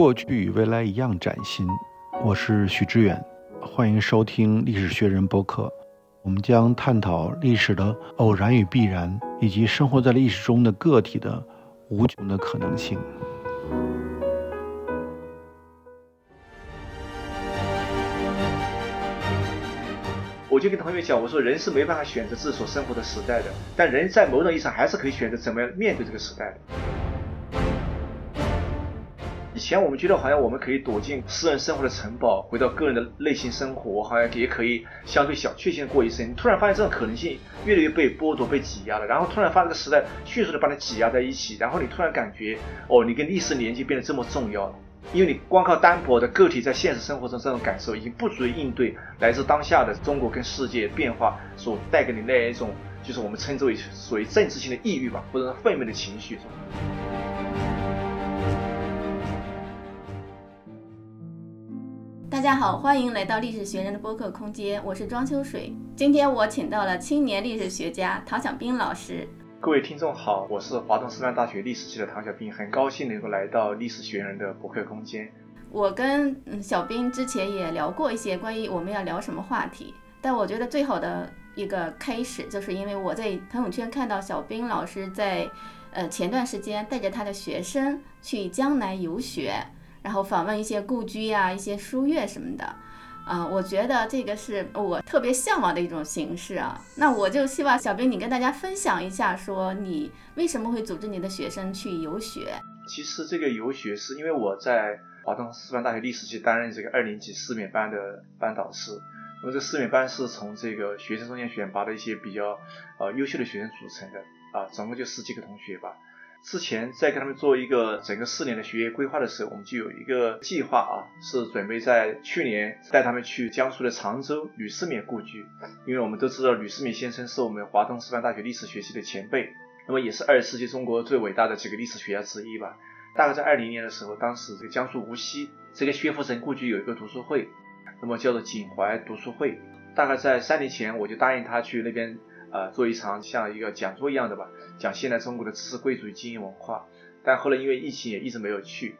过去与未来一样崭新。我是许知远，欢迎收听历史学人播客。我们将探讨历史的偶然与必然，以及生活在历史中的个体的无穷的可能性。我就跟同学讲，我说人是没办法选择自己所生活的时代的，但人在某种意义上还是可以选择怎么样面对这个时代的。以前我们觉得好像我们可以躲进私人生活的城堡，回到个人的内心生活，好像也可以相对小确幸的过一生。突然发现这种可能性越来越被剥夺、被挤压了，然后突然发现这个时代迅速的把你挤压在一起，然后你突然感觉，哦，你跟历史连接变得这么重要了，因为你光靠单薄的个体在现实生活中这种感受已经不足以应对来自当下的中国跟世界变化所带给你那一种，就是我们称之为所谓政治性的抑郁吧，或者说愤懑的情绪。大家好，欢迎来到历史学人的播客空间，我是庄秋水。今天我请到了青年历史学家唐小兵老师。各位听众好，我是华东师范大学历史系的唐小兵，很高兴能够来到历史学人的播客空间。我跟小兵之前也聊过一些关于我们要聊什么话题，但我觉得最好的一个开始，就是因为我在朋友圈看到小兵老师在呃前段时间带着他的学生去江南游学。然后访问一些故居呀、一些书院什么的，啊，我觉得这个是我特别向往的一种形式啊。那我就希望小兵你跟大家分享一下，说你为什么会组织你的学生去游学？其实这个游学是因为我在华东师范大学历史系担任这个二年级四免班的班导师，那么这四免班是从这个学生中间选拔的一些比较呃优秀的学生组成的啊，总共就十几个同学吧。之前在跟他们做一个整个四年的学业规划的时候，我们就有一个计划啊，是准备在去年带他们去江苏的常州吕世勉故居，因为我们都知道吕世勉先生是我们华东师范大学历史学系的前辈，那么也是二十世纪中国最伟大的几个历史学家之一吧。大概在二零年的时候，当时这个江苏无锡这个薛福成故居有一个读书会，那么叫做锦怀读书会。大概在三年前，我就答应他去那边。呃，做一场像一个讲座一样的吧，讲现代中国的知识贵族与精英文化。但后来因为疫情也一直没有去。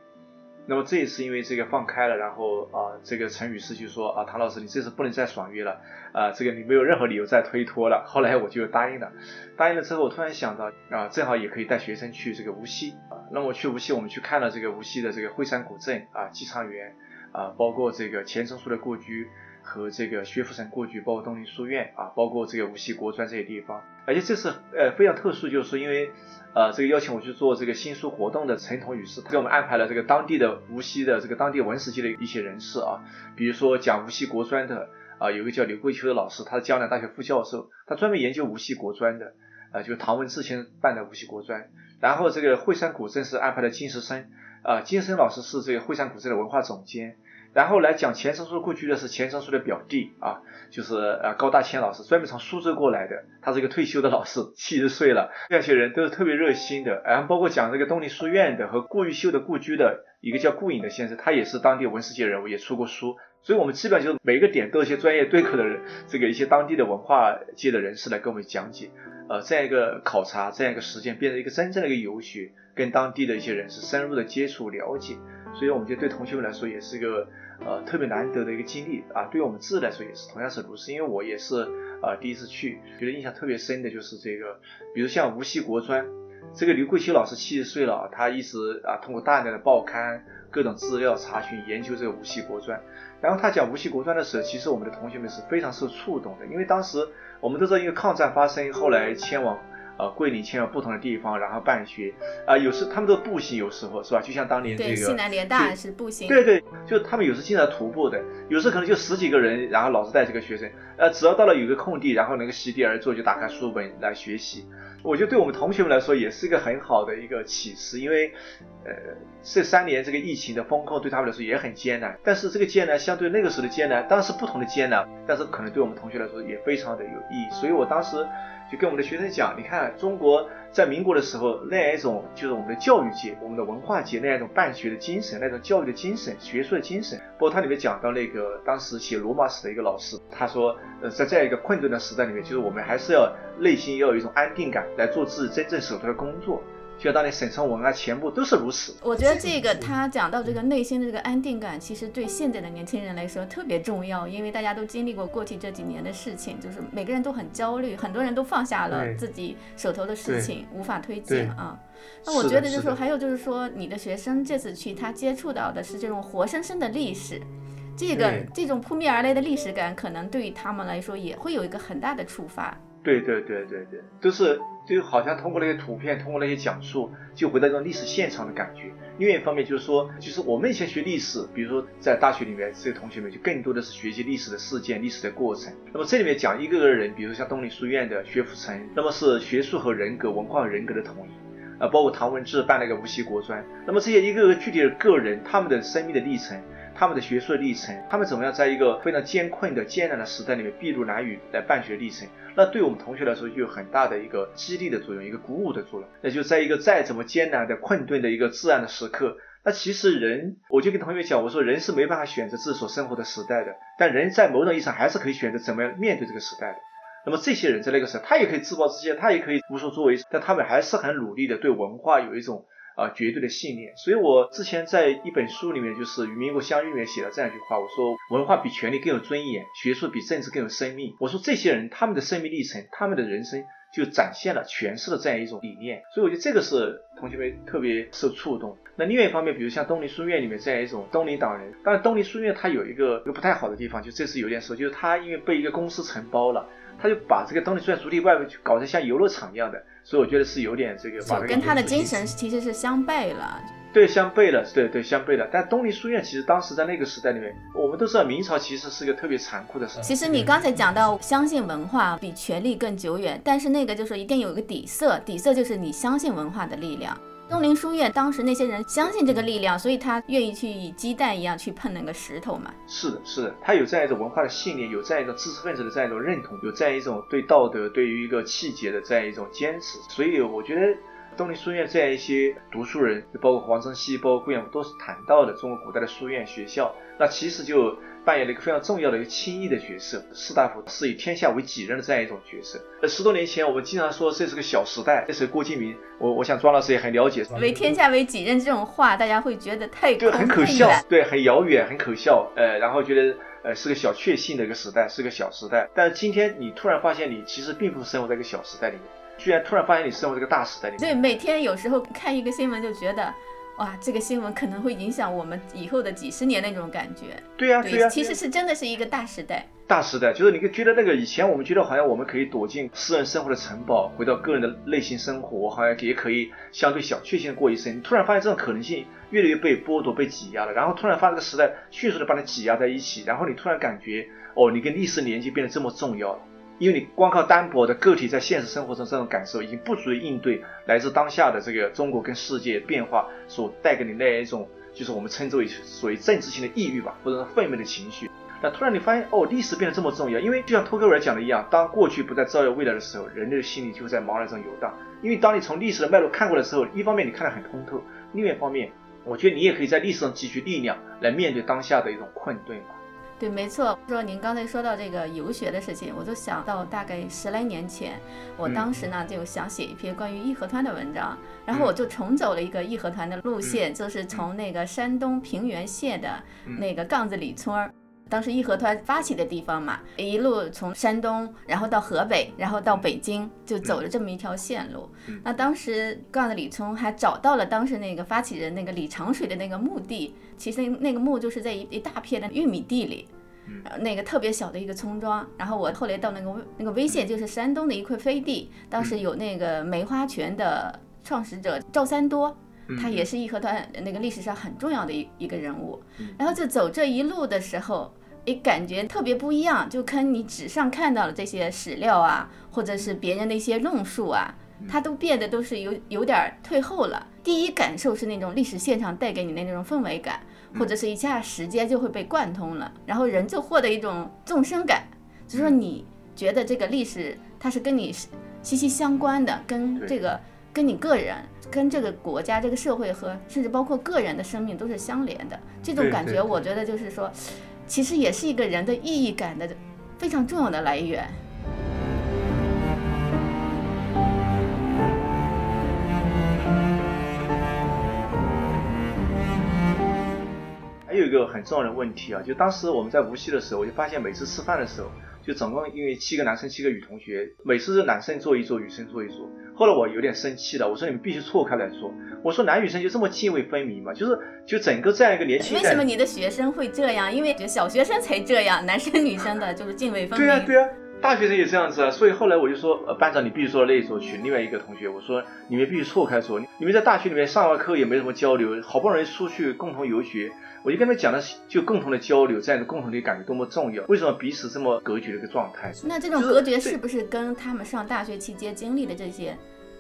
那么这一次因为这个放开了，然后啊，这个陈女士就说啊，唐老师你这次不能再爽约了啊，这个你没有任何理由再推脱了。后来我就答应了，答应了之后，我突然想到啊，正好也可以带学生去这个无锡啊。那么去无锡，我们去看了这个无锡的这个惠山古镇啊，姬昌园啊，包括这个钱钟书的故居。和这个薛福成故居，包括东林书院啊，包括这个无锡国专这些地方，而且这次呃非常特殊，就是说因为呃这个邀请我去做这个新书活动的陈同宇是给我们安排了这个当地的无锡的这个当地文史界的一些人士啊，比如说讲无锡国专的啊，有个叫刘桂秋的老师，他是江南大学副教授，他专门研究无锡国专的啊，就是唐文治先生办的无锡国专，然后这个惠山古镇是安排了金石生啊，金石生老师是这个惠山古镇的文化总监。然后来讲钱钟书故居的是钱钟书的表弟啊，就是呃高大千老师，专门从苏州过来的，他是一个退休的老师，七十岁了。这些人都是特别热心的，然后包括讲这个东林书院的和顾玉秀的故居的一个叫顾颖的先生，他也是当地文史界人物，也出过书。所以我们基本上就是每个点都有一些专业对口的人，这个一些当地的文化界的人士来给我们讲解。呃，这样一个考察，这样一个实践，变成一个真正的一个游学，跟当地的一些人士深入的接触了解。所以我们觉得对同学们来说也是一个呃特别难得的一个经历啊，对我们自己来说也是同样是如此。因为我也是呃第一次去，觉得印象特别深的就是这个，比如像无锡国专，这个刘桂秋老师七十岁了，他一直啊通过大量的报刊、各种资料查询研究这个无锡国专。然后他讲无锡国专的时候，其实我们的同学们是非常受触动的，因为当时我们都知道，因为抗战发生，后来迁往。呃，桂林迁到不同的地方，然后办学啊，有时他们都步行，有时候是吧？就像当年这个西南联大是步行，对对，就他们有时经常徒步的，有时可能就十几个人，然后老师带几个学生，呃，只要到了有个空地，然后能够席地而坐，就打开书本来学习。我觉得对我们同学们来说也是一个很好的一个启示，因为呃，这三年这个疫情的风控对他们来说也很艰难，但是这个艰难相对那个时候的艰难，当然是不同的艰难，但是可能对我们同学来说也非常的有意义，所以我当时。就跟我们的学生讲，你看中国在民国的时候那样一种，就是我们的教育界、我们的文化界那样一种办学的精神，那种教育的精神、学术的精神。包括它里面讲到那个当时写罗马史的一个老师，他说，呃，在这样一个困顿的时代里面，就是我们还是要内心要有一种安定感，来做自己真正手头的工作。就像当年沈从文啊、全部都是如此。我觉得这个他讲到这个内心的这个安定感，其实对现在的年轻人来说特别重要，因为大家都经历过过去这几年的事情，就是每个人都很焦虑，很多人都放下了自己手头的事情，无法推进啊。那我觉得就是说，还有就是说，你的学生这次去，他接触到的是这种活生生的历史，这个这种扑面而来的历史感，可能对于他们来说也会有一个很大的触发。对对对对对，都是就好像通过那些图片，通过那些讲述，就回到这种历史现场的感觉。另一方面就是说，就是我们以前学历史，比如说在大学里面，这些同学们就更多的是学习历史的事件、历史的过程。那么这里面讲一个个人，比如像东林书院的薛福成，那么是学术和人格、文化和人格的统一。啊，包括唐文治办那个无锡国专，那么这些一个个具体的个人，他们的生命的历程，他们的学术历程，他们怎么样在一个非常艰困的艰难的时代里面筚路蓝缕来办学历程，那对我们同学来说就有很大的一个激励的作用，一个鼓舞的作用。那就在一个再怎么艰难的困顿的一个至暗的时刻，那其实人，我就跟同学讲，我说人是没办法选择自己所生活的时代的，但人在某种意义上还是可以选择怎么样面对这个时代的。那么这些人在那个时候，他也可以自暴自弃，他也可以无所作为，但他们还是很努力的对文化有一种啊绝对的信念。所以我之前在一本书里面，就是《与民国相遇》里面写了这样一句话，我说文化比权力更有尊严，学术比政治更有生命。我说这些人他们的生命历程，他们的人生就展现了诠释了这样一种理念。所以我觉得这个是同学们特别受触动。那另外一方面，比如像东林书院里面这样一种东林党人，当然东林书院它有一个一个不太好的地方，就这次有点说，就是它因为被一个公司承包了。他就把这个东林书院主体外面搞成像游乐场一样的，所以我觉得是有点这个。就跟他的精神其实是相悖了。对，相悖了，对对，相悖了。但东林书院其实当时在那个时代里面，我们都知道明朝其实是一个特别残酷的时代。其实你刚才讲到相信文化比权力更久远，但是那个就是一定有一个底色，底色就是你相信文化的力量。东林书院当时那些人相信这个力量，所以他愿意去以鸡蛋一样去碰那个石头嘛。是的，是的，他有这样一种文化的信念，有这样一种知识分子的这样一种认同，有这样一种对道德、对于一个气节的这样一种坚持。所以我觉得东林书院这样一些读书人，包括黄承熙、包括顾炎武，都是谈到的中国古代的书院学校。那其实就。扮演了一个非常重要的一个亲义的角色，士大夫是以天下为己任的这样一种角色。呃，十多年前我们经常说这是个小时代，这是郭敬明，我我想庄老师也很了解。为天下为己任这种话，大家会觉得太对，很可笑，对，很遥远，很可笑。呃，然后觉得呃是个小确幸的一个时代，是个小时代。但是今天你突然发现，你其实并不生活在一个小时代里面，居然突然发现你生活在一个大时代里面。对，每天有时候看一个新闻就觉得。哇，这个新闻可能会影响我们以后的几十年那种感觉。对呀，对呀，其实是真的是一个大时代。大时代就是你觉得那个以前我们觉得好像我们可以躲进私人生活的城堡，回到个人的内心生活，好像也可以相对小确幸的过一生。你突然发现这种可能性越来越被剥夺、被挤压了，然后突然发现这个时代迅速的把你挤压在一起，然后你突然感觉哦，你跟历史连接变得这么重要了。因为你光靠单薄的个体在现实生活中这种感受，已经不足以应对来自当下的这个中国跟世界变化所带给你那一种，就是我们称之为所谓政治性的抑郁吧，或者说愤懑的情绪。那突然你发现，哦，历史变得这么重要，因为就像托克维尔讲的一样，当过去不再照耀未来的时候，人类的心里就会在茫然中游荡。因为当你从历史的脉络看过来的时候，一方面你看得很通透，另外一方面，我觉得你也可以在历史上汲取力量来面对当下的一种困顿吧。对，没错。说您刚才说到这个游学的事情，我就想到大概十来年前，我当时呢就想写一篇关于义和团的文章，然后我就重走了一个义和团的路线，就是从那个山东平原县的那个杠子李村儿。当时义和团发起的地方嘛，一路从山东，然后到河北，然后到北京，就走了这么一条线路。那当时杠子里村还找到了当时那个发起人那个李长水的那个墓地，其实那个墓就是在一一大片的玉米地里，那个特别小的一个村庄。然后我后来到那个那个威县，就是山东的一块飞地，当时有那个梅花泉的创始者赵三多，他也是义和团那个历史上很重要的一一个人物。然后就走这一路的时候。诶，感觉特别不一样，就跟你纸上看到的这些史料啊，或者是别人的一些论述啊，它都变得都是有有点退后了。第一感受是那种历史现场带给你的那种氛围感，或者是一下时间就会被贯通了，然后人就获得一种纵深感，就是说你觉得这个历史它是跟你息息相关的，跟这个跟你个人、跟这个国家、这个社会和甚至包括个人的生命都是相连的。这种感觉，我觉得就是说。其实也是一个人的意义感的非常重要的来源。有一个很重要的问题啊，就当时我们在无锡的时候，我就发现每次吃饭的时候，就总共因为七个男生七个女同学，每次是男生坐一桌，女生坐一桌。后来我有点生气了，我说你们必须错开来说，我说男女生就这么泾渭分明嘛，就是就整个这样一个年轻。为什么你的学生会这样？因为小学生才这样，男生女生的就是泾渭分明。对啊，对啊。大学生也这样子啊，所以后来我就说，呃，班长你必须坐到那一桌去。另外一个同学，我说你们必须错开说，你们在大学里面上完课也没什么交流，好不容易出去共同游学，我就跟他们讲的就共同的交流，这样的共同的感觉多么重要。为什么彼此这么隔绝的一个状态？那这种隔绝是不是跟他们上大学期间经历的这些？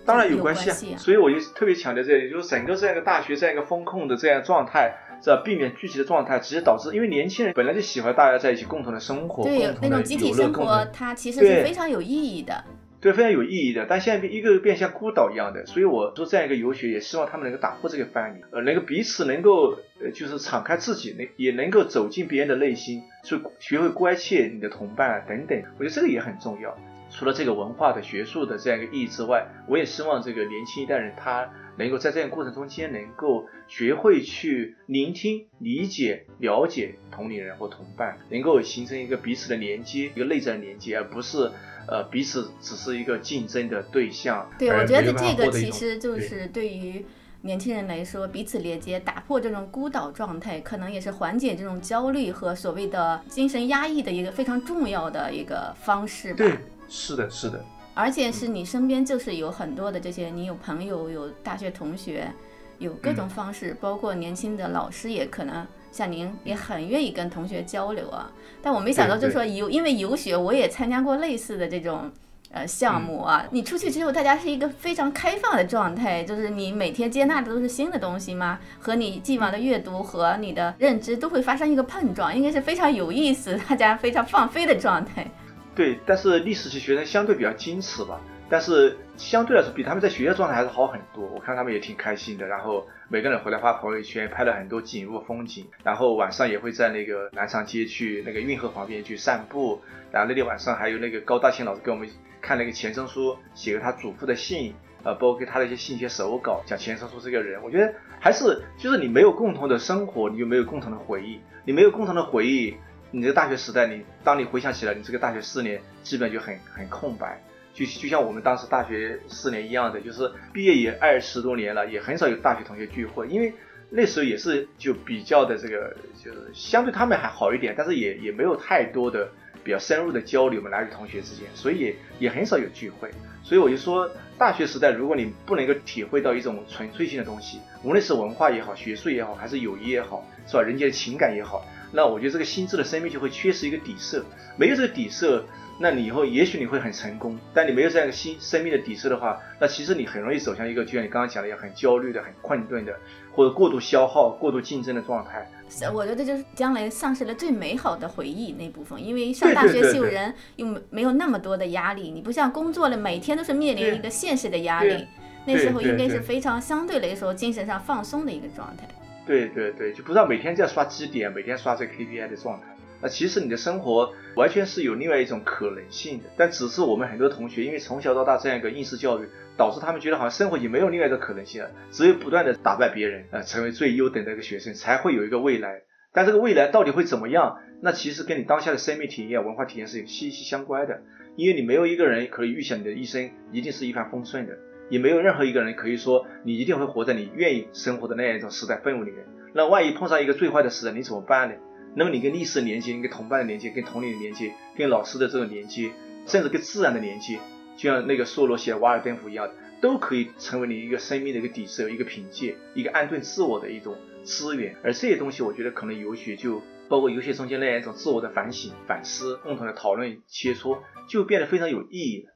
当然有关系啊。所以我就特别强调这里，就是整个这样一个大学这样一个风控的这样状态。这避免聚集的状态，直接导致，因为年轻人本来就喜欢大家在一起共同的生活，对那种集体生活，它其实是非常有意义的，对，非常有意义的。但现在一个变像孤岛一样的，所以我说这样一个游学，也希望他们能够打破这个藩篱，呃，能够彼此能够，呃，就是敞开自己，能也能够走进别人的内心，去学会关切你的同伴啊等等。我觉得这个也很重要。除了这个文化的、学术的这样一个意义之外，我也希望这个年轻一代人他。能够在这样过程中间，能够学会去聆听、理解、了解同龄人或同伴，能够形成一个彼此的连接，一个内在的连接，而不是呃彼此只是一个竞争的对象。对，我觉得这个其实就是对于年轻人来说，彼此连接、打破这种孤岛状态，可能也是缓解这种焦虑和所谓的精神压抑的一个非常重要的一个方式吧。对，是的，是的。而且是你身边就是有很多的这些，你有朋友，有大学同学，有各种方式，包括年轻的老师也可能像您也很愿意跟同学交流啊。但我没想到，就是说游，因为游学，我也参加过类似的这种呃项目啊。你出去之后，大家是一个非常开放的状态，就是你每天接纳的都是新的东西嘛，和你既往的阅读和你的认知都会发生一个碰撞，应该是非常有意思，大家非常放飞的状态。对，但是历史系学生相对比较矜持吧，但是相对来说比他们在学校状态还是好很多。我看他们也挺开心的，然后每个人回来发朋友圈，拍了很多景物风景，然后晚上也会在那个南长街去那个运河旁边去散步。然后那天晚上还有那个高大庆老师给我们看那个钱钟书写给他祖父的信，呃，包括给他的一些信些手稿，讲钱钟书这个人。我觉得还是就是你没有共同的生活，你就没有共同的回忆，你没有共同的回忆。你的大学时代，你当你回想起来，你这个大学四年基本就很很空白，就就像我们当时大学四年一样的，就是毕业也二十多年了，也很少有大学同学聚会，因为那时候也是就比较的这个，就是相对他们还好一点，但是也也没有太多的比较深入的交流嘛，男女同学之间，所以也也很少有聚会。所以我就说，大学时代如果你不能够体会到一种纯粹性的东西，无论是文化也好，学术也好，还是友谊也好，是吧？人间的情感也好。那我觉得这个心智的生命就会缺失一个底色，没有这个底色，那你以后也许你会很成功，但你没有这样一个心生命的底色的话，那其实你很容易走向一个就像你刚刚讲的一样，很焦虑的、很困顿的，或者过度消耗、过度竞争的状态。我觉得就是将来丧失了最美好的回忆那部分，因为上大学有人又没有那么多的压力，你不像工作了，每天都是面临一个现实的压力，那时候应该是非常相对来说精神上放松的一个状态。对对对，就不知道每天在刷基点，每天刷这 KPI 的状态。那其实你的生活完全是有另外一种可能性的，但只是我们很多同学因为从小到大这样一个应试教育，导致他们觉得好像生活已经没有另外一个可能性了，只有不断的打败别人，呃，成为最优等的一个学生，才会有一个未来。但这个未来到底会怎么样？那其实跟你当下的生命体验、文化体验是有息息相关的，因为你没有一个人可以预想你的一生一定是一帆风顺的。也没有任何一个人可以说你一定会活在你愿意生活的那样一种时代氛围里面。那万一碰上一个最坏的时代，你怎么办呢？那么你跟历史的连接，跟同伴的连接，跟同龄的连接，跟老师的这种连接，甚至跟自然的连接，就像那个梭罗写《瓦尔登湖》一样，都可以成为你一个生命的一个底色、一个凭借、一个安顿自我的一种资源。而这些东西，我觉得可能游学就包括游学中间那样一种自我的反省、反思、共同的讨论、切磋，就变得非常有意义了。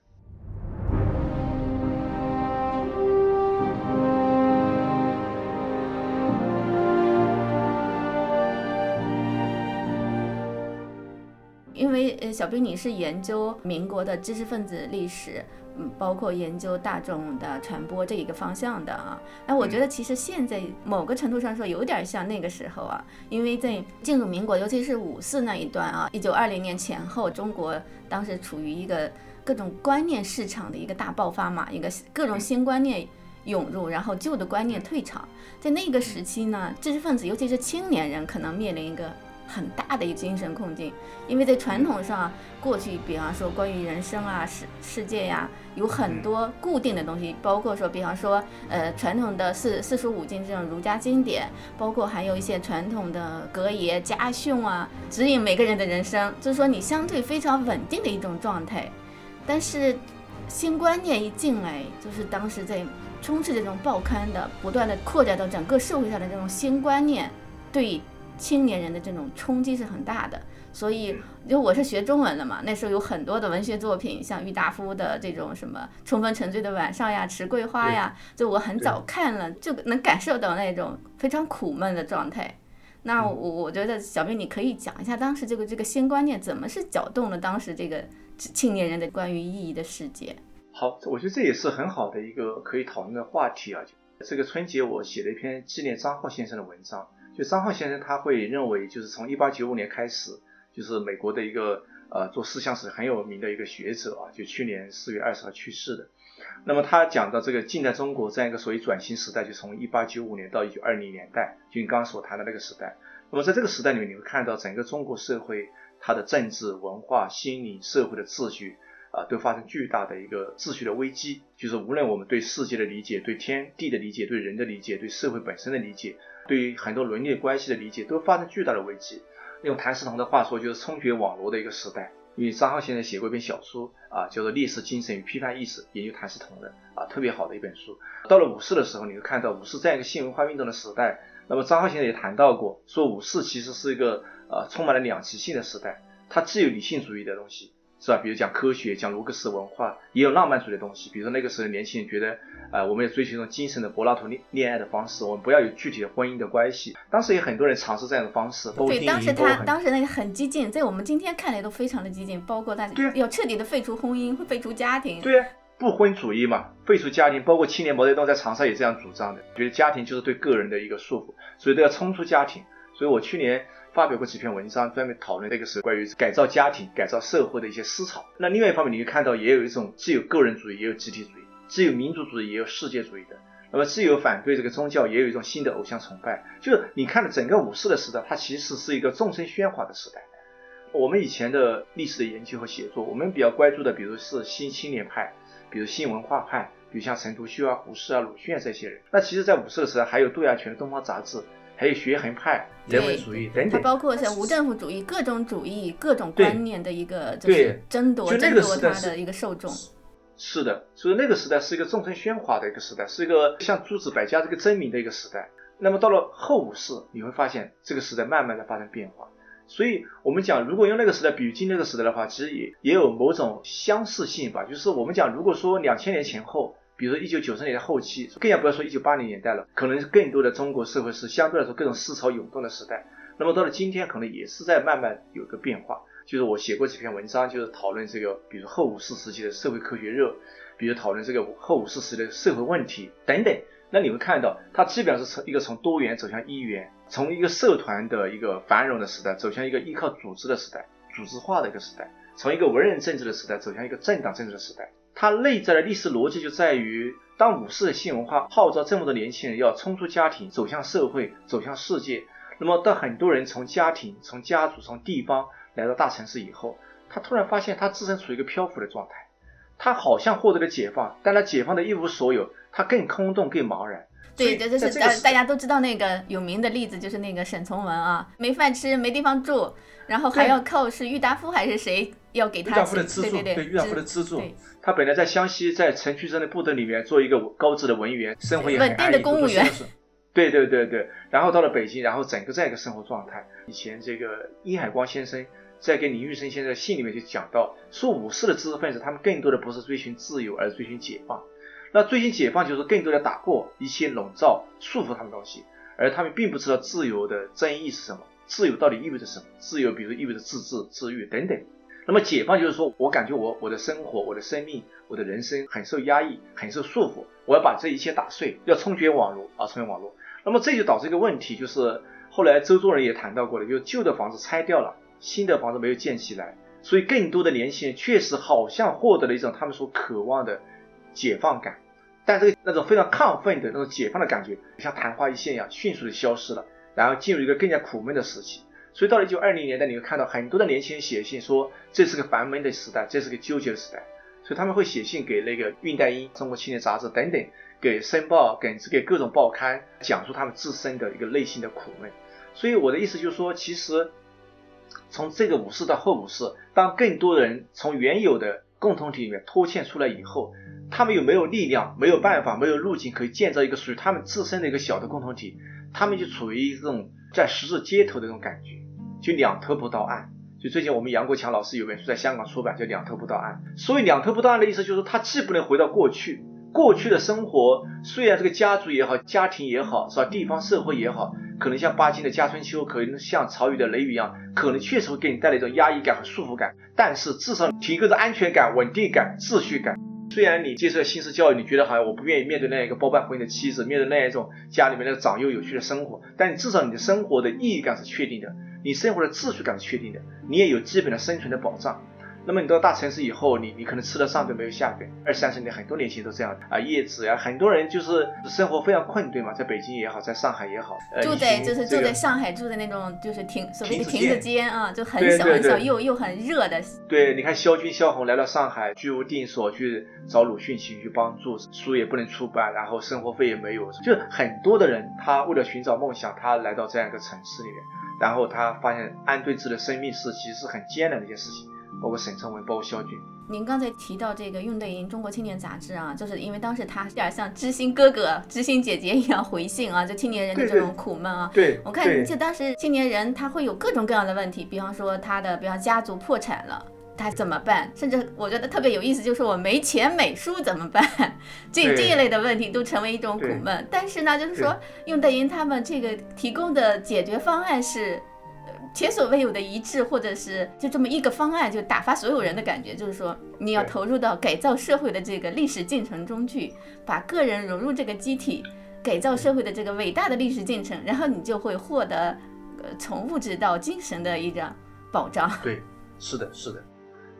呃，小兵你是研究民国的知识分子历史，嗯，包括研究大众的传播这一个方向的啊。那我觉得其实现在某个程度上说有点像那个时候啊，因为在进入民国，尤其是五四那一段啊，一九二零年前后，中国当时处于一个各种观念市场的一个大爆发嘛，一个各种新观念涌入，然后旧的观念退场。在那个时期呢，知识分子，尤其是青年人，可能面临一个。很大的一个精神困境，因为在传统上，过去比方说关于人生啊、世世界呀，有很多固定的东西，包括说，比方说，呃，传统的四四书五经这种儒家经典，包括还有一些传统的格言家训啊，指引每个人的人生，就是说你相对非常稳定的一种状态。但是新观念一进来，就是当时在充斥这种报刊的，不断的扩展到整个社会上的这种新观念，对。青年人的这种冲击是很大的，所以因为我是学中文的嘛，那时候有很多的文学作品，像郁达夫的这种什么《充分沉醉的晚上》呀，《迟桂花》呀，就我很早看了，就能感受到那种非常苦闷的状态。那我我觉得小兵你可以讲一下当时这个这个新观念怎么是搅动了当时这个青年人的关于意义的世界。好，我觉得这也是很好的一个可以讨论的话题啊。这个春节我写了一篇纪念张浩先生的文章。就张浩先生他会认为，就是从一八九五年开始，就是美国的一个呃做思想史很有名的一个学者啊，就去年四月二十号去世的。那么他讲到这个近代中国这样一个所谓转型时代，就从一八九五年到一九二零年代，就你刚刚所谈的那个时代。那么在这个时代里面，你会看到整个中国社会它的政治、文化、心理、社会的秩序啊，都发生巨大的一个秩序的危机。就是无论我们对世界的理解、对天地的理解、对人的理解、对社会本身的理解。对于很多伦理关系的理解都发生巨大的危机。用谭嗣同的话说，就是冲决网络的一个时代。因为张浩先生写过一篇小书啊，叫做《历史精神与批判意识》，研究谭嗣同的啊，特别好的一本书。到了五四的时候，你会看到五四这样一个新文化运动的时代。那么张浩先生也谈到过，说五四其实是一个呃充满了两极性的时代，它既有理性主义的东西。是吧？比如讲科学，讲卢克斯文化，也有浪漫主义的东西。比如说那个时候年轻人觉得，呃，我们要追求一种精神的柏拉图恋恋爱的方式，我们不要有具体的婚姻的关系。当时也很多人尝试这样的方式。对，当时他当时那个很激进，在我们今天看来都非常的激进，包括他要彻底的废除婚姻，废除家庭。对啊，不婚主义嘛，废除家庭。包括青年毛泽东在长沙也这样主张的，觉得家庭就是对个人的一个束缚，所以都要冲出家庭。所以我去年。发表过几篇文章，专门讨论那个是关于改造家庭、改造社会的一些思潮。那另外一方面，你会看到也有一种既有个人主义，也有集体主义；既有民族主义，也有世界主义的。那么，既有反对这个宗教，也有一种新的偶像崇拜。就是你看的整个五四的时代，它其实是一个众生喧哗的时代。我们以前的历史的研究和写作，我们比较关注的，比如是新青年派，比如新文化派，比如像陈独秀啊、胡适啊、鲁迅啊这些人。那其实，在五四的时代，还有杜亚全的《东方杂志》。还有学衡派、人文主义等等，它包括像无政府主义、各种主义、各种观念的一个就是争夺、争夺它的一个受众。是的，所以那个时代是一个众生喧哗的一个时代，是一个像诸子百家这个争鸣的一个时代。那么到了后五世，你会发现这个时代慢慢的发生变化。所以我们讲，如果用那个时代比喻今天这个时代的话，其实也也有某种相似性吧。就是我们讲，如果说两千年前后。比如说一九九十年的后期，更加不要说一九八零年代了，可能更多的中国社会是相对来说各种思潮涌动的时代。那么到了今天，可能也是在慢慢有一个变化。就是我写过几篇文章，就是讨论这个，比如后五四时期的社会科学热，比如讨论这个后五四时的社会问题等等。那你会看到，它基本上是从一个从多元走向一元，从一个社团的一个繁荣的时代，走向一个依靠组织的时代，组织化的一个时代，从一个文人政治的时代，走向一个政党政治的时代。它内在的历史逻辑就在于，当五四的新文化号召这么多年轻人要冲出家庭，走向社会，走向世界。那么，当很多人从家庭、从家族、从地方来到大城市以后，他突然发现他自身处于一个漂浮的状态。他好像获得了解放，但他解放的一无所有，他更空洞、更茫然。对，这就是大大家都知道那个有名的例子，就是那个沈从文啊，没饭吃，没地方住，然后还要靠是郁达夫还是谁要给他郁达夫的资助，对郁达夫的资助。他本来在湘西，在陈渠生的部队里面做一个高职的文员，生活也很安逸，公务员。对对对对，然后到了北京，然后整个这样一个生活状态。以前这个殷海光先生在给李玉生先生的信里面就讲到，说五四的知识分子，他们更多的不是追寻自由，而是追寻解放。那追寻解放，就是更多的打破一切笼罩、束缚他们的东西，而他们并不知道自由的真意是什么，自由到底意味着什么？自由，比如意味着自治、自愈等等。那么解放就是说，我感觉我我的生活、我的生命、我的人生很受压抑、很受束缚，我要把这一切打碎，要冲决网络啊，冲决网络。那么这就导致一个问题，就是后来周作人也谈到过了，就是旧的房子拆掉了，新的房子没有建起来，所以更多的年轻人确实好像获得了一种他们所渴望的解放感，但这个那种非常亢奋的那种解放的感觉，像昙花一现一样，迅速的消失了，然后进入一个更加苦闷的时期。所以到了一九二零年代，你会看到很多的年轻人写信说，这是个烦闷的时代，这是个纠结的时代。所以他们会写信给那个《恽代英》《中国青年杂志》等等，给《申报》给给各种报刊，讲述他们自身的一个内心的苦闷。所以我的意思就是说，其实从这个五四到后五四，当更多人从原有的共同体里面脱欠出来以后，他们又没有力量、没有办法、没有路径可以建造一个属于他们自身的一个小的共同体，他们就处于这种在十字街头的这种感觉。就两头不到岸，就最近我们杨国强老师有本书在香港出版，叫《两头不到岸》。所以两头不到岸的意思就是，他既不能回到过去，过去的生活虽然这个家族也好，家庭也好，是吧？地方社会也好，可能像巴金的《家春秋》，可能像曹禺的《雷雨》一样，可能确实会给你带来一种压抑感和束缚感。但是至少提供着安全感、稳定感、秩序感。虽然你接受了新式教育，你觉得好像我不愿意面对那样一个包办婚姻的妻子，面对那样一种家里面那个长幼有序的生活，但你至少你的生活的意义感是确定的，你生活的秩序感是确定的，你也有基本的生存的保障。那么你到大城市以后，你你可能吃得上顿没有下顿。二三十年很多年轻人都这样啊，叶子呀，很多人就是生活非常困顿嘛，在北京也好，在上海也好，住在就是住在上海住的那种就是亭所谓的亭子间啊，就很小很小又又很热的。对，你看萧军萧红来到上海，居无定所，去找鲁迅去去帮助，书也不能出版，然后生活费也没有，就很多的人他为了寻找梦想，他来到这样一个城市里面，然后他发现安顿自己的生命是其实是很艰难的一件事情。包括沈从文，包括肖军。您刚才提到这个恽代英《中国青年杂志》啊，就是因为当时他有点像知心哥哥、知心姐姐一样回信啊，就青年人的这种苦闷啊。对，我看就当时青年人他会有各种各样的问题，比方说他的，比方家族破产了，他怎么办？甚至我觉得特别有意思，就是我没钱美书怎么办？这这一类的问题都成为一种苦闷。但是呢，就是说恽代英他们这个提供的解决方案是。前所未有的一致，或者是就这么一个方案，就打发所有人的感觉，就是说你要投入到改造社会的这个历史进程中去，把个人融入这个集体，改造社会的这个伟大的历史进程，然后你就会获得，呃，从物质到精神的一个保障。对，是的，是的。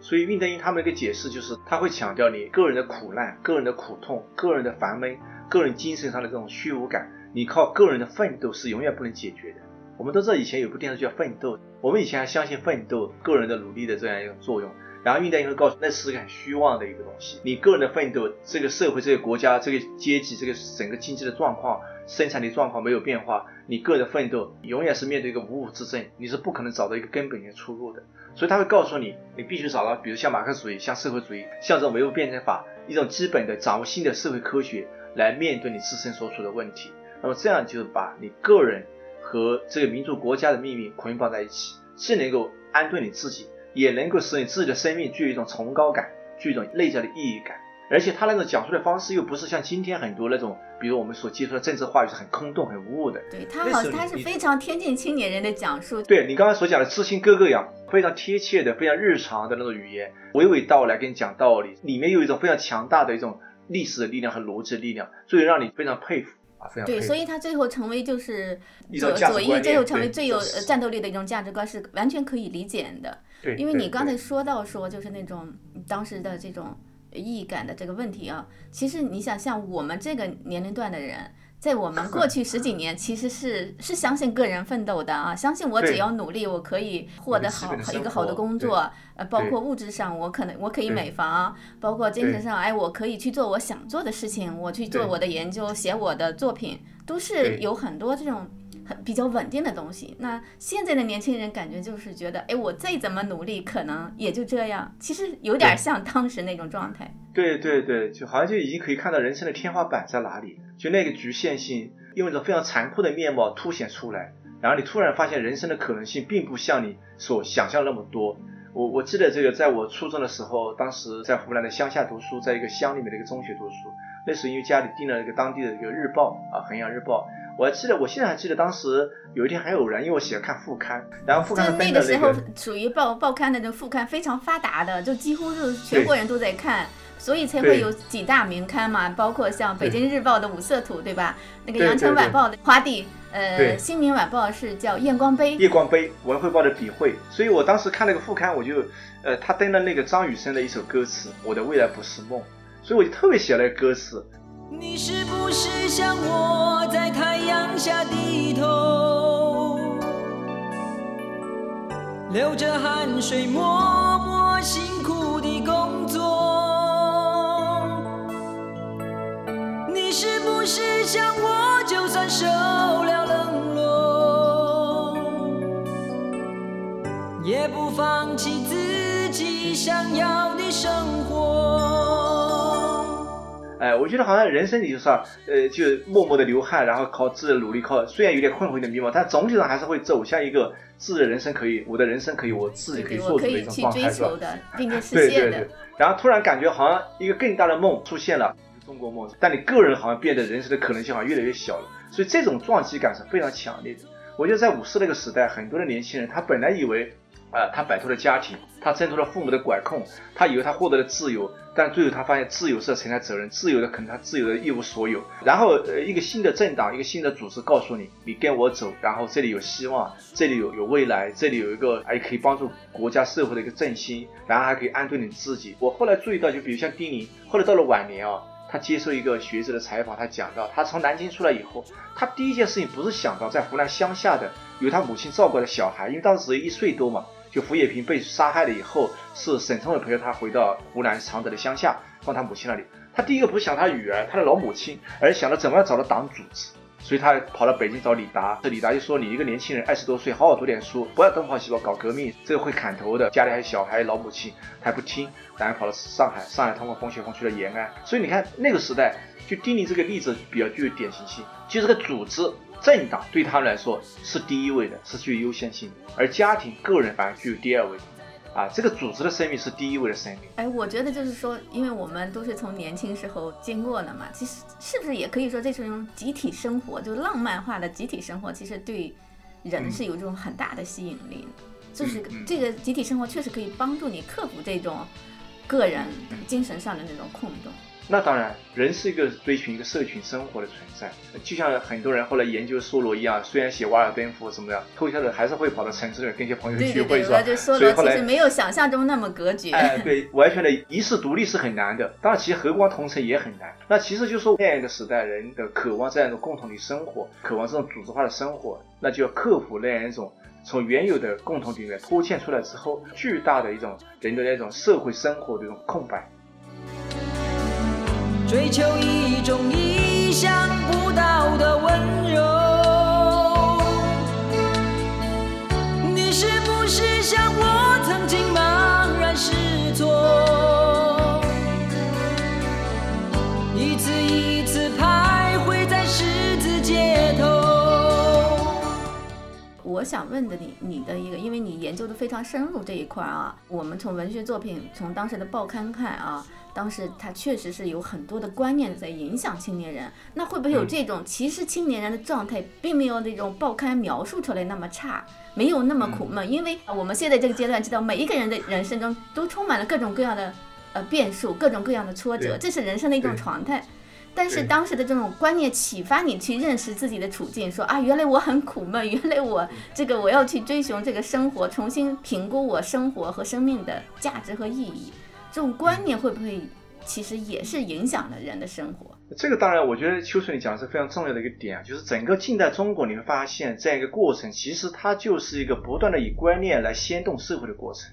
所以恽代英他们的一个解释就是，他会强调你个人的苦难、个人的苦痛、个人的烦闷、个人精神上的这种虚无感，你靠个人的奋斗是永远不能解决的。我们都知道以前有部电视剧叫《奋斗》，我们以前还相信奋斗个人的努力的这样一种作用。然后恽代英会告诉，那是个很虚妄的一个东西。你个人的奋斗，这个社会、这个国家、这个阶级、这个整个经济的状况、生产力状况没有变化，你个人的奋斗永远是面对一个五五之争，你是不可能找到一个根本性出路的。所以他会告诉你，你必须找到，比如像马克思主义、像社会主义、像这种唯物辩证法，一种基本的掌握新的社会科学来面对你自身所处的问题。那么这样就是把你个人。和这个民族国家的命运捆绑在一起，既能够安顿你自己，也能够使你自己的生命具有一种崇高感，具有一种内在的意义感。而且他那种讲述的方式又不是像今天很多那种，比如我们所接触的政治话语是很空洞、很无物的。对他好，他是非常贴近青年人的讲述。对你刚刚所讲的知青哥哥一样，非常贴切的、非常日常的那种语言，娓娓道来跟你讲道理，里面有一种非常强大的一种历史的力量和逻辑的力量，所以让你非常佩服。对，所以他最后成为就是左左翼，最后成为最有战斗力的一种价值观是完全可以理解的。对，因为你刚才说到说就是那种当时的这种意义感的这个问题啊，其实你想像我们这个年龄段的人。在我们过去十几年，其实是是相信个人奋斗的啊，相信我只要努力，我可以获得好一个好的工作，呃，包括物质上，我可能我可以买房，包括精神上，哎，我可以去做我想做的事情，我去做我的研究，写我的作品，都是有很多这种。很比较稳定的东西。那现在的年轻人感觉就是觉得，哎，我再怎么努力，可能也就这样。其实有点像当时那种状态。对对对，就好像就已经可以看到人生的天花板在哪里，就那个局限性用一种非常残酷的面貌凸显出来。然后你突然发现人生的可能性并不像你所想象那么多。我我记得这个，在我初中的时候，当时在湖南的乡下读书，在一个乡里面的一个中学读书。那时候因为家里订了一个当地的一个日报啊，《衡阳日报》。我还记得，我现在还记得当时有一天很偶然，因为我喜欢看副刊，然后副刊那个时候属于报报刊的那副刊非常发达的，就几乎是全国人都在看，所以才会有几大名刊嘛，包括像北京日报的五色图，对吧？那个羊城晚报的花地，呃，新民晚报是叫夜光杯，夜光杯，文汇报的笔会。所以我当时看那个副刊，我就，呃，他登了那个张雨生的一首歌词《我的未来不是梦》，所以我就特别喜欢那个歌词。你是不是像我在太阳下低头，流着汗水默默辛苦的工作？你是不是像我，就算受了冷落，也不放弃自己想要的生活？哎，我觉得好像人生里就是啊，呃，就默默的流汗，然后靠自己的努力，靠虽然有点困惑、有点迷茫，但总体上还是会走向一个自己的人生可以，我的人生可以我自己可以做主的一种状态，是吧 对现的对对。。然后突然感觉好像一个更大的梦出现了，中国梦，但你个人好像变得人生的可能性好像越来越小了，所以这种撞击感是非常强烈的。我觉得在五四那个时代，很多的年轻人他本来以为，啊、他摆脱了家庭，他挣脱了父母的管控，他以为他获得了自由，但最后他发现自由是要承担责任，自由的可能他自由的一无所有。然后呃，一个新的政党，一个新的组织告诉你，你跟我走，然后这里有希望，这里有有未来，这里有一个还可以帮助国家社会的一个振兴，然后还可以安顿你自己。我后来注意到，就比如像丁宁，后来到了晚年啊。他接受一个学者的采访，他讲到，他从南京出来以后，他第一件事情不是想到在湖南乡下的有他母亲照顾的小孩，因为当时只有一岁多嘛，就胡也平被杀害了以后，是沈从文陪着他回到湖南常德的乡下，放他母亲那里。他第一个不是想他女儿，他的老母亲，而想着怎么样找到党组织。所以他跑到北京找李达，这李达就说：“你一个年轻人，二十多岁，好好读点书，不要东跑西跑搞革命，这个会砍头的。家里还有小孩、老母亲，他还不听，然后跑到上海，上海通过风雪风去了延安。所以你看那个时代，就丁宁这个例子比较具有典型性，就这个组织政党对他们来说是第一位的，是具有优先性的，而家庭个人反而具有第二位的。啊，这个组织的生命是第一位的生命。哎，我觉得就是说，因为我们都是从年轻时候经过的嘛，其实是不是也可以说这是一种集体生活，就浪漫化的集体生活，其实对人是有这种很大的吸引力的。就是这个集体生活确实可以帮助你克服这种个人精神上的那种空洞。那当然，人是一个追寻一个社群生活的存在，就像很多人后来研究梭罗一样，虽然写《瓦尔登湖》什么的，偷笑的还是会跑到城市里跟一些朋友 聚会，是吧？所以后来其实没有想象中那么隔绝。哎，对，完全的一世独立是很难的。当然，其实和光同尘也很难。那其实就是说，那样一个时代，人的渴望这样一种共同的生活，渴望这种组织化的生活，那就要克服那样一种从原有的共同体里面脱欠出来之后，巨大的一种人的那种社会生活的一种空白。追求一种意想不到的温柔。你是不是像我想问的你，你的一个，因为你研究的非常深入这一块儿啊，我们从文学作品，从当时的报刊看啊，当时它确实是有很多的观念在影响青年人。那会不会有嗯这种，其实青年人的状态并没有那种报刊描述出来那么差，没有那么苦闷？因为我们现在这个阶段知道，每一个人的人生中都充满了各种各样的呃变数，各种各样的挫折，这是人生的一种常态。但是当时的这种观念启发你去认识自己的处境，说啊，原来我很苦闷，原来我这个我要去追寻这个生活，重新评估我生活和生命的价值和意义。这种观念会不会其实也是影响了人的生活？这个当然，我觉得秋水你讲的是非常重要的一个点啊，就是整个近代中国，你会发现这样一个过程，其实它就是一个不断的以观念来掀动社会的过程。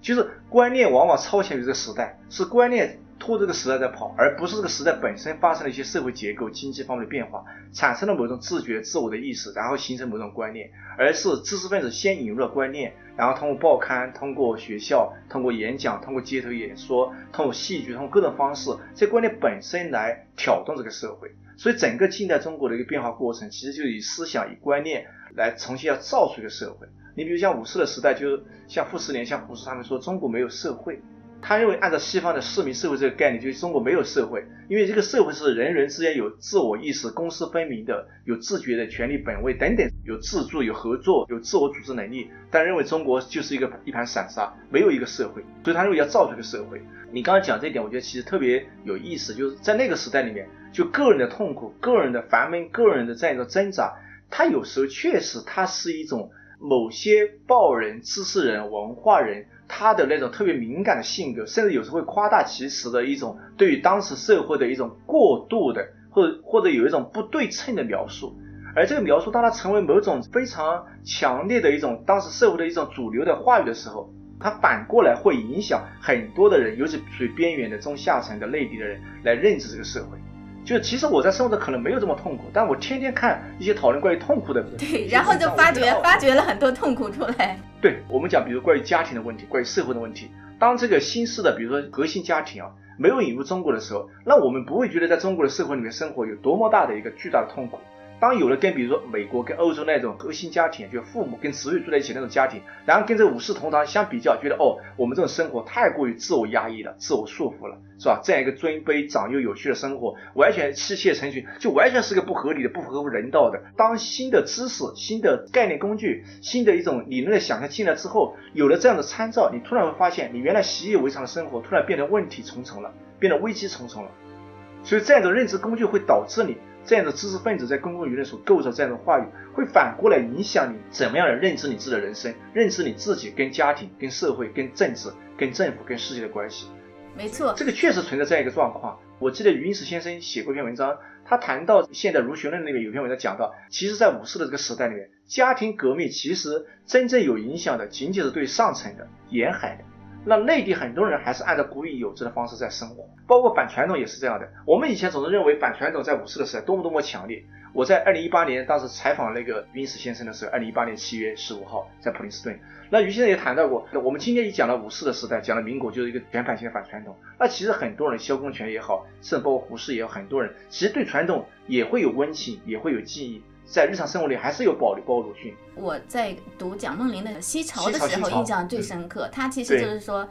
就是观念往往超前于这个时代，是观念拖这个时代在跑，而不是这个时代本身发生了一些社会结构、经济方面的变化，产生了某种自觉、自我的意识，然后形成某种观念，而是知识分子先引入了观念，然后通过报刊、通过学校、通过演讲、通过街头演说、通过戏剧、通过各种方式，这观念本身来挑动这个社会。所以整个近代中国的一个变化过程，其实就是以思想、以观念来重新要造出一个社会。你比如像五四的时代，就像傅斯年、像胡适他们说，中国没有社会。他认为按照西方的市民社会这个概念，就是中国没有社会，因为这个社会是人人之间有自我意识、公私分明的，有自觉的权利本位等等，有自助、有合作、有自我组织能力。但认为中国就是一个一盘散沙，没有一个社会，所以他认为要造出一个社会。你刚刚讲这一点，我觉得其实特别有意思，就是在那个时代里面，就个人的痛苦、个人的烦闷、个人的这样一个挣扎，它有时候确实它是一种某些报人、知识人、文化人，他的那种特别敏感的性格，甚至有时候会夸大其词的一种对于当时社会的一种过度的，或者或者有一种不对称的描述。而这个描述，当它成为某种非常强烈的一种当时社会的一种主流的话语的时候，它反过来会影响很多的人，尤其属于边缘的中下层的内地的人来认知这个社会。就其实我在生活中可能没有这么痛苦，但我天天看一些讨论关于痛苦的，对，然后就发觉发掘了很多痛苦出来。对我们讲，比如关于家庭的问题，关于社会的问题，当这个新式的，比如说核心家庭啊，没有引入中国的时候，那我们不会觉得在中国的社会里面生活有多么大的一个巨大的痛苦。当有了跟比如说美国跟欧洲那种核心家庭，就父母跟子女住在一起那种家庭，然后跟这五世同堂相比较，觉得哦，我们这种生活太过于自我压抑了，自我束缚了，是吧？这样一个尊卑长幼有序的生活，完全妻妾成群，就完全是个不合理的、不合乎人道的。当新的知识、新的概念工具、新的一种理论的想象进来之后，有了这样的参照，你突然会发现，你原来习以为常的生活突然变得问题重重了，变得危机重重了。所以这样的认知工具会导致你。这样的知识分子在公共舆论所构造这样的话语，会反过来影响你怎么样的认知你自己的人生，认知你自己跟家庭、跟社会、跟政治、跟政府、跟世界的关系。没错，这个确实存在这样一个状况。我记得余英时先生写过一篇文章，他谈到现代儒学论里面有篇文章讲到，其实，在五四的这个时代里面，家庭革命其实真正有影响的，仅仅是对上层的沿海的。那内地很多人还是按照古已有之的方式在生活，包括反传统也是这样的。我们以前总是认为反传统在五四的时代多么多么强烈。我在二零一八年当时采访那个余英时先生的时候，二零一八年七月十五号在普林斯顿，那余先生也谈到过。我们今天一讲了五四的时代，讲了民国就是一个全盘性的反传统。那其实很多人，萧公权也好，甚至包括胡适也有很多人，其实对传统也会有温情，也会有记忆。在日常生活里还是有保留包容性。我在读蒋梦麟的《西潮》的时候，印象最深刻。他其实就是说，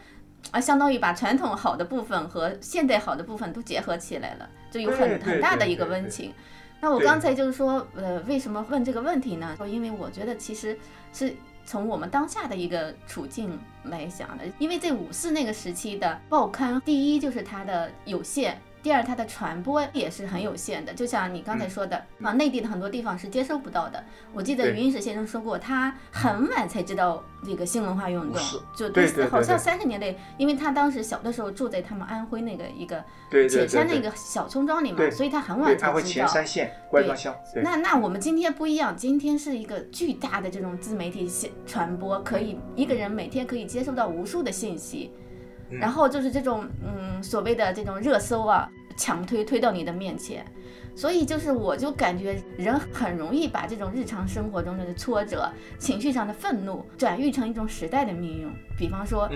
啊，相当于把传统好的部分和现代好的部分都结合起来了，就有很很大的一个温情。那我刚才就是说，呃，为什么问这个问题呢？说因为我觉得其实是从我们当下的一个处境来想的，因为在五四那个时期的报刊，第一就是它的有限。第二，它的传播也是很有限的，就像你刚才说的，啊，内地的很多地方是接收不到的。我记得余英时先生说过，他很晚才知道这个新文化运动，就对，好像三十年代，因为他当时小的时候住在他们安徽那个一个铁山那个小村庄里嘛，所以他很晚才知道。安徽前山县关庄乡。那那我们今天不一样，今天是一个巨大的这种自媒体传播，可以一个人每天可以接收到无数的信息。然后就是这种，嗯，所谓的这种热搜啊，强推推到你的面前，所以就是我就感觉人很容易把这种日常生活中的挫折、情绪上的愤怒转喻成一种时代的命运。比方说，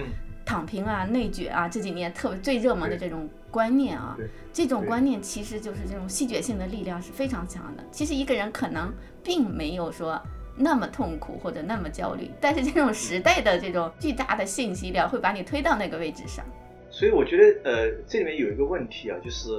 躺平啊、内卷啊，这几年特别最热门的这种观念啊，这种观念其实就是这种戏谑性的力量是非常强的。其实一个人可能并没有说。那么痛苦或者那么焦虑，但是这种时代的这种巨大的信息量会把你推到那个位置上。所以我觉得，呃，这里面有一个问题啊，就是，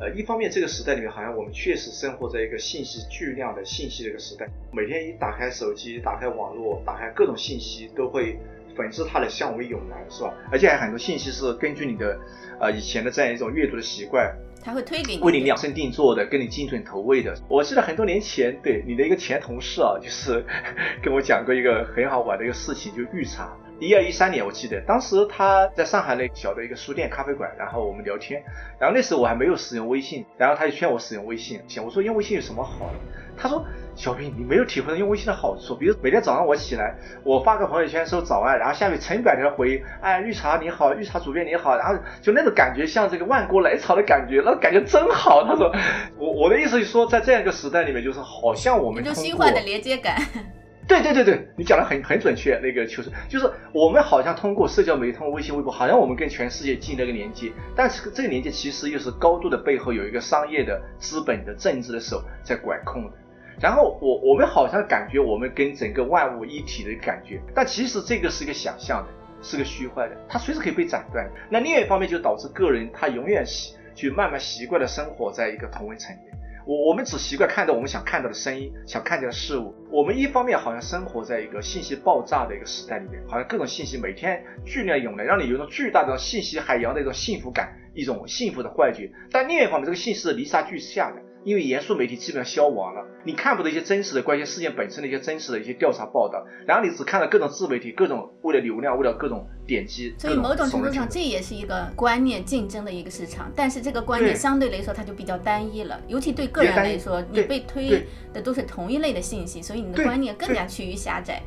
呃，一方面这个时代里面好像我们确实生活在一个信息巨量的信息的一个时代，每天一打开手机、打开网络、打开各种信息，都会粉饰它的向为涌来，是吧？而且还很多信息是根据你的，呃，以前的这样一种阅读的习惯。他会推给你，为你量身定做的，跟你精准投喂的。我记得很多年前，对你的一个前同事啊，就是 跟我讲过一个很好玩的一个事情，就预查。一二一三年，我记得当时他在上海那小的一个书店咖啡馆，然后我们聊天，然后那时候我还没有使用微信，然后他就劝我使用微信，想我说用微信有什么好？他说。小兵，你没有体会到用微信的好处。比如每天早上我起来，我发个朋友圈说早安，然后下面成百条回，哎，绿茶你好，绿茶主编你好，然后就那种感觉像这个万国来朝的感觉，那感觉真好。他说，我我的意思就是说，在这样一个时代里面，就是好像我们就新换的连接感。对对对对，你讲的很很准确。那个就是就是我们好像通过社交媒体，通过微信、微博，好像我们跟全世界进了个连接，但是这个连接其实又是高度的背后有一个商业的资本的政治的手在管控的。然后我我们好像感觉我们跟整个万物一体的感觉，但其实这个是一个想象的，是个虚幻的，它随时可以被斩断。那另一方面就导致个人他永远习去慢慢习惯的生活在一个同温层里。我我们只习惯看到我们想看到的声音，想看见的事物。我们一方面好像生活在一个信息爆炸的一个时代里面，好像各种信息每天巨量涌来，让你有一种巨大的信息海洋的一种幸福感，一种幸福的幻觉。但另一方面，这个信息是泥沙俱下的。因为严肃媒体基本上消亡了，你看不到一些真实的关于事件本身的一些真实的一些调查报道，然后你只看到各种自媒体，各种为了流量，为了各种点击。所以某种程度上，这这也是一个观念竞争的一个市场，但是这个观念相对来说它就比较单一了，尤其对个人来说，你被推的都是同一类的信息，所以你的观念更加趋于狭窄。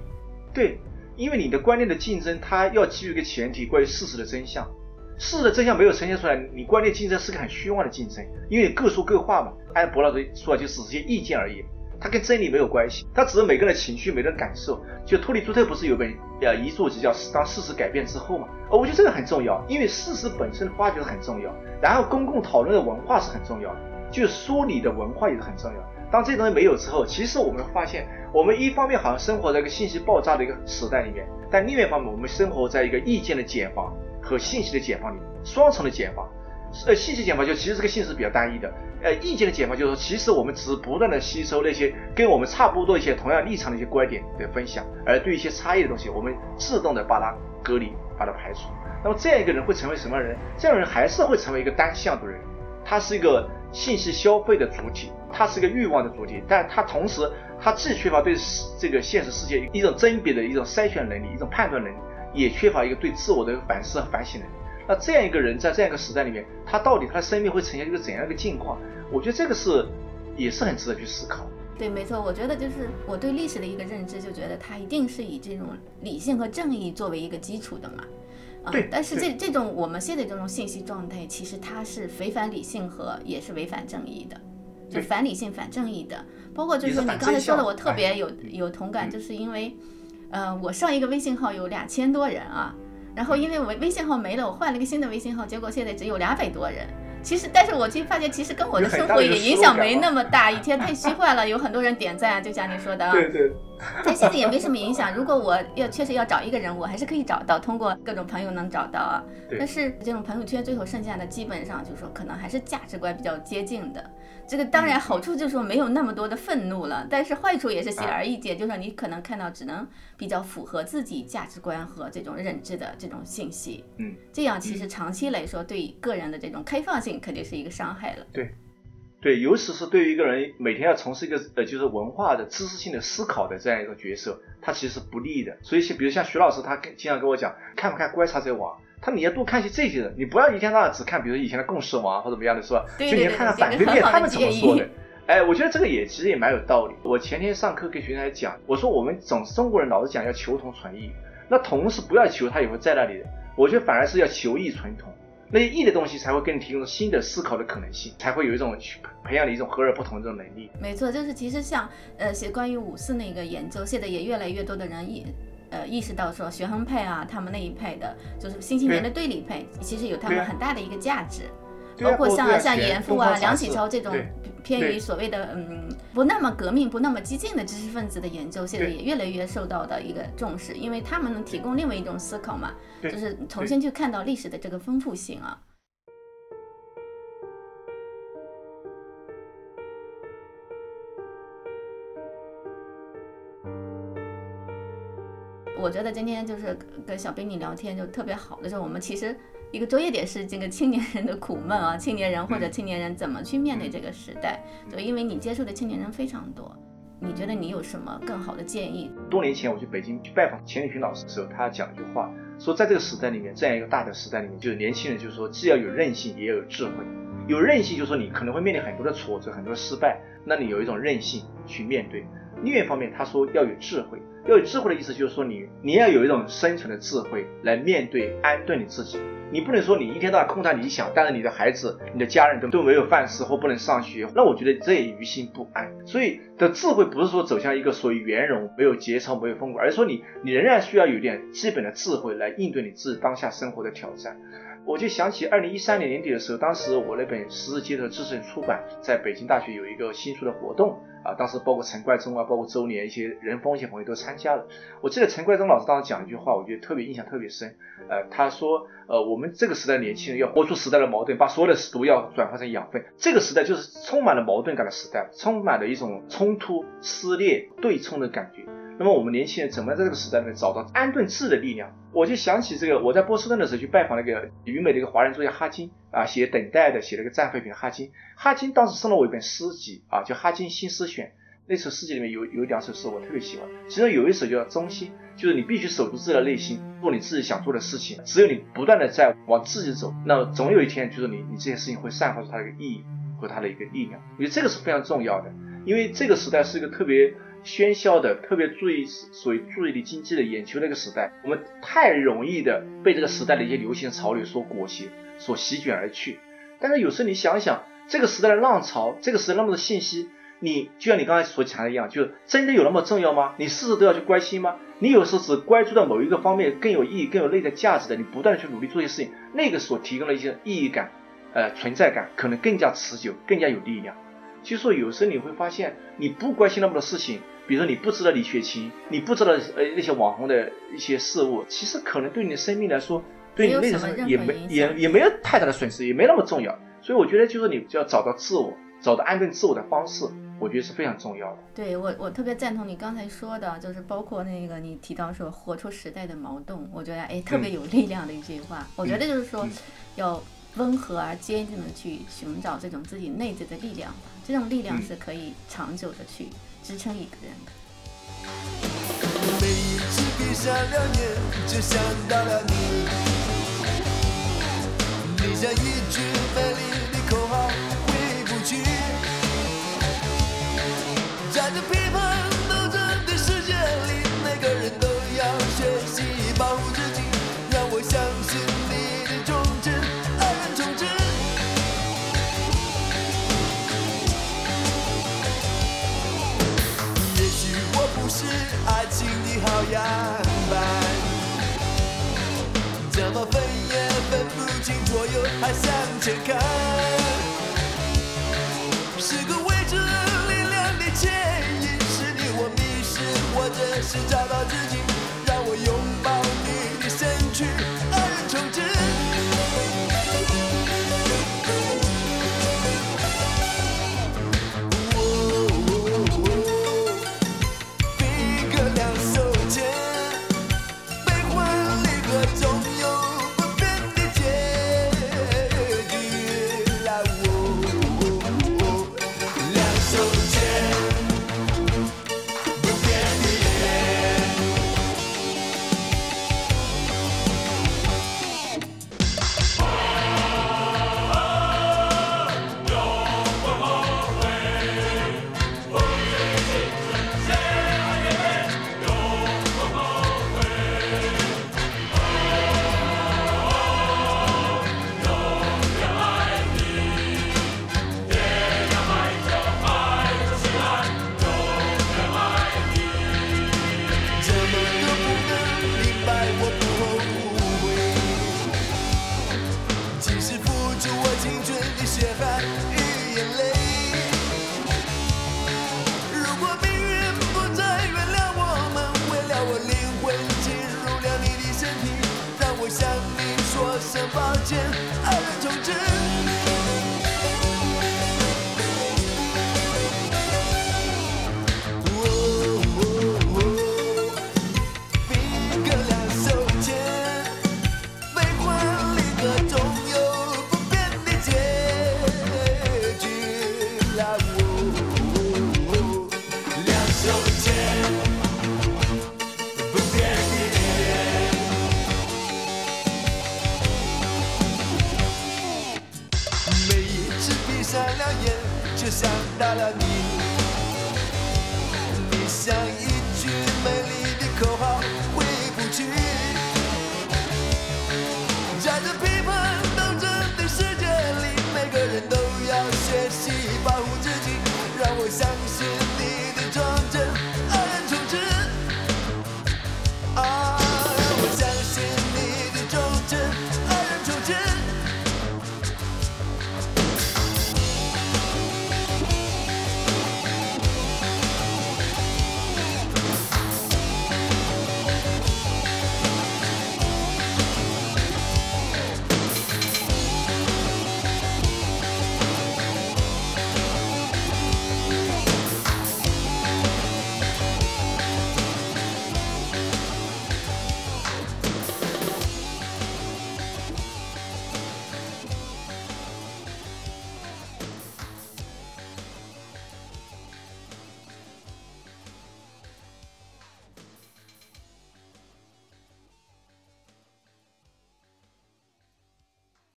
对，因为你的观念的竞争，它要基于一个前提，关于事实的真相。事实的真相没有呈现出来，你观念竞争是个很虚妄的竞争，因为你各说各话嘛。按博老师说，就只是些意见而已，它跟真理没有关系，它只是每个人的情绪、每个人感受。就托里朱特不是有本呃遗作集叫《当事实改变之后》嘛？哦，我觉得这个很重要，因为事实本身的发掘是很重要，然后公共讨论的文化是很重要的，就是说理的文化也是很重要。当这些东西没有之后，其实我们发现，我们一方面好像生活在一个信息爆炸的一个时代里面，但另外一方面，我们生活在一个意见的茧房和信息的解放里，双重的解放。呃，信息解放就其实这个信息是比较单一的，呃，意见的解放就是说，其实我们只不断的吸收那些跟我们差不多一些同样立场的一些观点的分享，而对一些差异的东西，我们自动的把它隔离，把它排除。那么这样一个人会成为什么人？这样人还是会成为一个单向的人，他是一个信息消费的主体，他是一个欲望的主体，但他同时他既缺乏对这个现实世界一种甄别的一种筛选能力，一种判断能力，也缺乏一个对自我的反思和反省能力。那这样一个人在这样一个时代里面，他到底他的生命会呈现一个怎样一个境况？我觉得这个是也是很值得去思考。对，没错，我觉得就是我对历史的一个认知，就觉得他一定是以这种理性和正义作为一个基础的嘛。啊对，但是这这种我们现在这种信息状态，其实它是违反理性和也是违反正义的，就对反理性反正义的。包括就是你刚才说的，我特哎别有有同感，嗯就是因为，呃，我上一个微信号有两千多人啊，然后因为我微信号没了，我换了一个新的微信号，结果现在只有两百多人。其实，但是我其实发现，其实跟我的生活也影响没那么大，以前 太虚幻了，有很多人点赞啊，就像你说的啊。对，但现在也没什么影响。如果我要确实要找一个人，我还是可以找到，通过各种朋友能找到啊。对但是这种朋友圈最后剩下的，基本上就是说，可能还是价值观比较接近的。这个当然好处就是说没有那么多的愤怒了，但是坏处也是显而易见，就是说你可能看到只能比较符合自己价值观和这种认知的这种信息。嗯，这样其实长期来说，对个人的这种开放性肯定是一个伤害了。对，对尤其是对于一个人每天要从事一个呃就是文化的知识性的思考的这样一个角色，他其实是不利的。所以像比如像徐老师，他经常跟我讲，看不看《观察者网》，他你要多看一些这些人，你不要一天到晚只看，比如以前的共识王或者怎么样的，是吧？对就你要对对对看看反对面他们怎么说的。哎，我觉得这个也其实也蛮有道理。我前天上课跟学生来讲，我说我们总中国人老是讲要求同存异，那同是不要求，他也会在那里的。我觉得反而是要求异存同。那些异的东西才会给你提供新的思考的可能性，才会有一种去培养你一种和而不同的这种能力。没错，就是其实像呃写关于五四那个研究，现在也越来越多的人意呃意识到说学衡派啊，他们那一派的，就是新青年的对。立派，其实有他们很大的一个价值。包括像、像严复啊、梁启超这种偏于所谓的嗯不那么革命、不那么激进的知识分子的研究，现在也越来越受到的一个重视，因为他们能提供另外一种思考嘛，就是重新去看到历史的这个丰富性啊。我觉得今天就是跟小兵你聊天就特别好的，就是我们其实一个着眼点是这个青年人的苦闷啊，青年人或者嗯青年人怎么去面对这个时代。就因为你接触的青年人非常多，你觉得你有什么更好的建议？多年前我去北京去拜访钱理群老师的时候，他讲一句话，说在这个时代里面，这样一个大的时代里面，就是年轻人就是说既要有韧性，也要有智慧。有韧性就是说你可能会面临很多的挫折，很多的失败，那你有一种韧性去面对。另一方面，他说要有智慧，要有智慧的意思就是说你你要有一种生存的智慧来面对安顿你自己。你不能说你一天到晚空谈理想，但是你的孩子、你的家人都都没有饭吃或不能上学，那我觉得这也于心不安。所以的智慧不是说走向一个所谓圆融、没有节操、没有风骨，而是说你你仍然需要有点基本的智慧来应对你自己当下生活的挑战。我就想起二零一三年年底的时候，当时我那本《十字街头知识》出版，在北京大学有一个新书的活动啊，当时包括陈冠中啊，包括周年一些人风一些朋友都参加了。我记得陈冠中老师当时讲一句话，我觉得特别印象特别深。呃，他说，呃，我们这个时代年轻人要活出时代的矛盾，把所有的毒药转化成养分。这个时代就是充满了矛盾感的时代，充满了一种冲突、撕裂、对冲的感觉。那么我们年轻人怎么在这个时代里面找到安顿志的力量？我就想起这个，我在波士顿的时候去拜访那个旅美的一个华人作家哈金啊，写《等待》的，写了个战废品。哈金，哈金当时送了我一本诗集啊，叫《哈金新诗选》。那首诗集里面有有两首诗我特别喜欢，其中有一首叫《中心》，就是你必须守住自己的内心，做你自己想做的事情。只有你不断的在往自己走，那总有一天，就是你你这些事情会散发出它的一个意义和它的一个力量。我觉得这个是非常重要的，因为这个时代是一个特别。喧嚣的，特别注意所谓注意力经济的眼球那个时代，我们太容易的被这个时代的一些流行潮流所裹挟，所席卷而去。但是有时候你想想，这个时代的浪潮，这个时代那么多信息，你就像你刚才所讲的一样，就是真的有那么重要吗？你事事都要去关心吗？你有时候只关注到某一个方面更有意义、更有内在价值的，你不断的去努力做一些事情，那个所提供的一些意义感、呃存在感，可能更加持久、更加有力量。就说有时候你会发现，你不关心那么多事情。比如说你不知道李雪琴，你不知道呃那些网红的一些事物，其实可能对你的生命来说，对你为什么也没也也没有太大的损失，也没那么重要。所以我觉得就是你就要找到自我，找到安顿自我的方式，我觉得是非常重要的。对我我特别赞同你刚才说的，就是包括那个你提到说活出时代的矛盾，我觉得哎特别有力量的一句话。我觉得就是说要温和而坚定的去寻找这种自己内在的力量吧，这种力量是可以长久的去。支撑一个人的。每一次闭上了眼，就想到了你。你像一句美丽的口号，回不去。好样板。怎么分也分不清左右，还向前看。是个未知力量的牵引，是你我迷失，或者是找到自己，让我拥抱你的身躯。good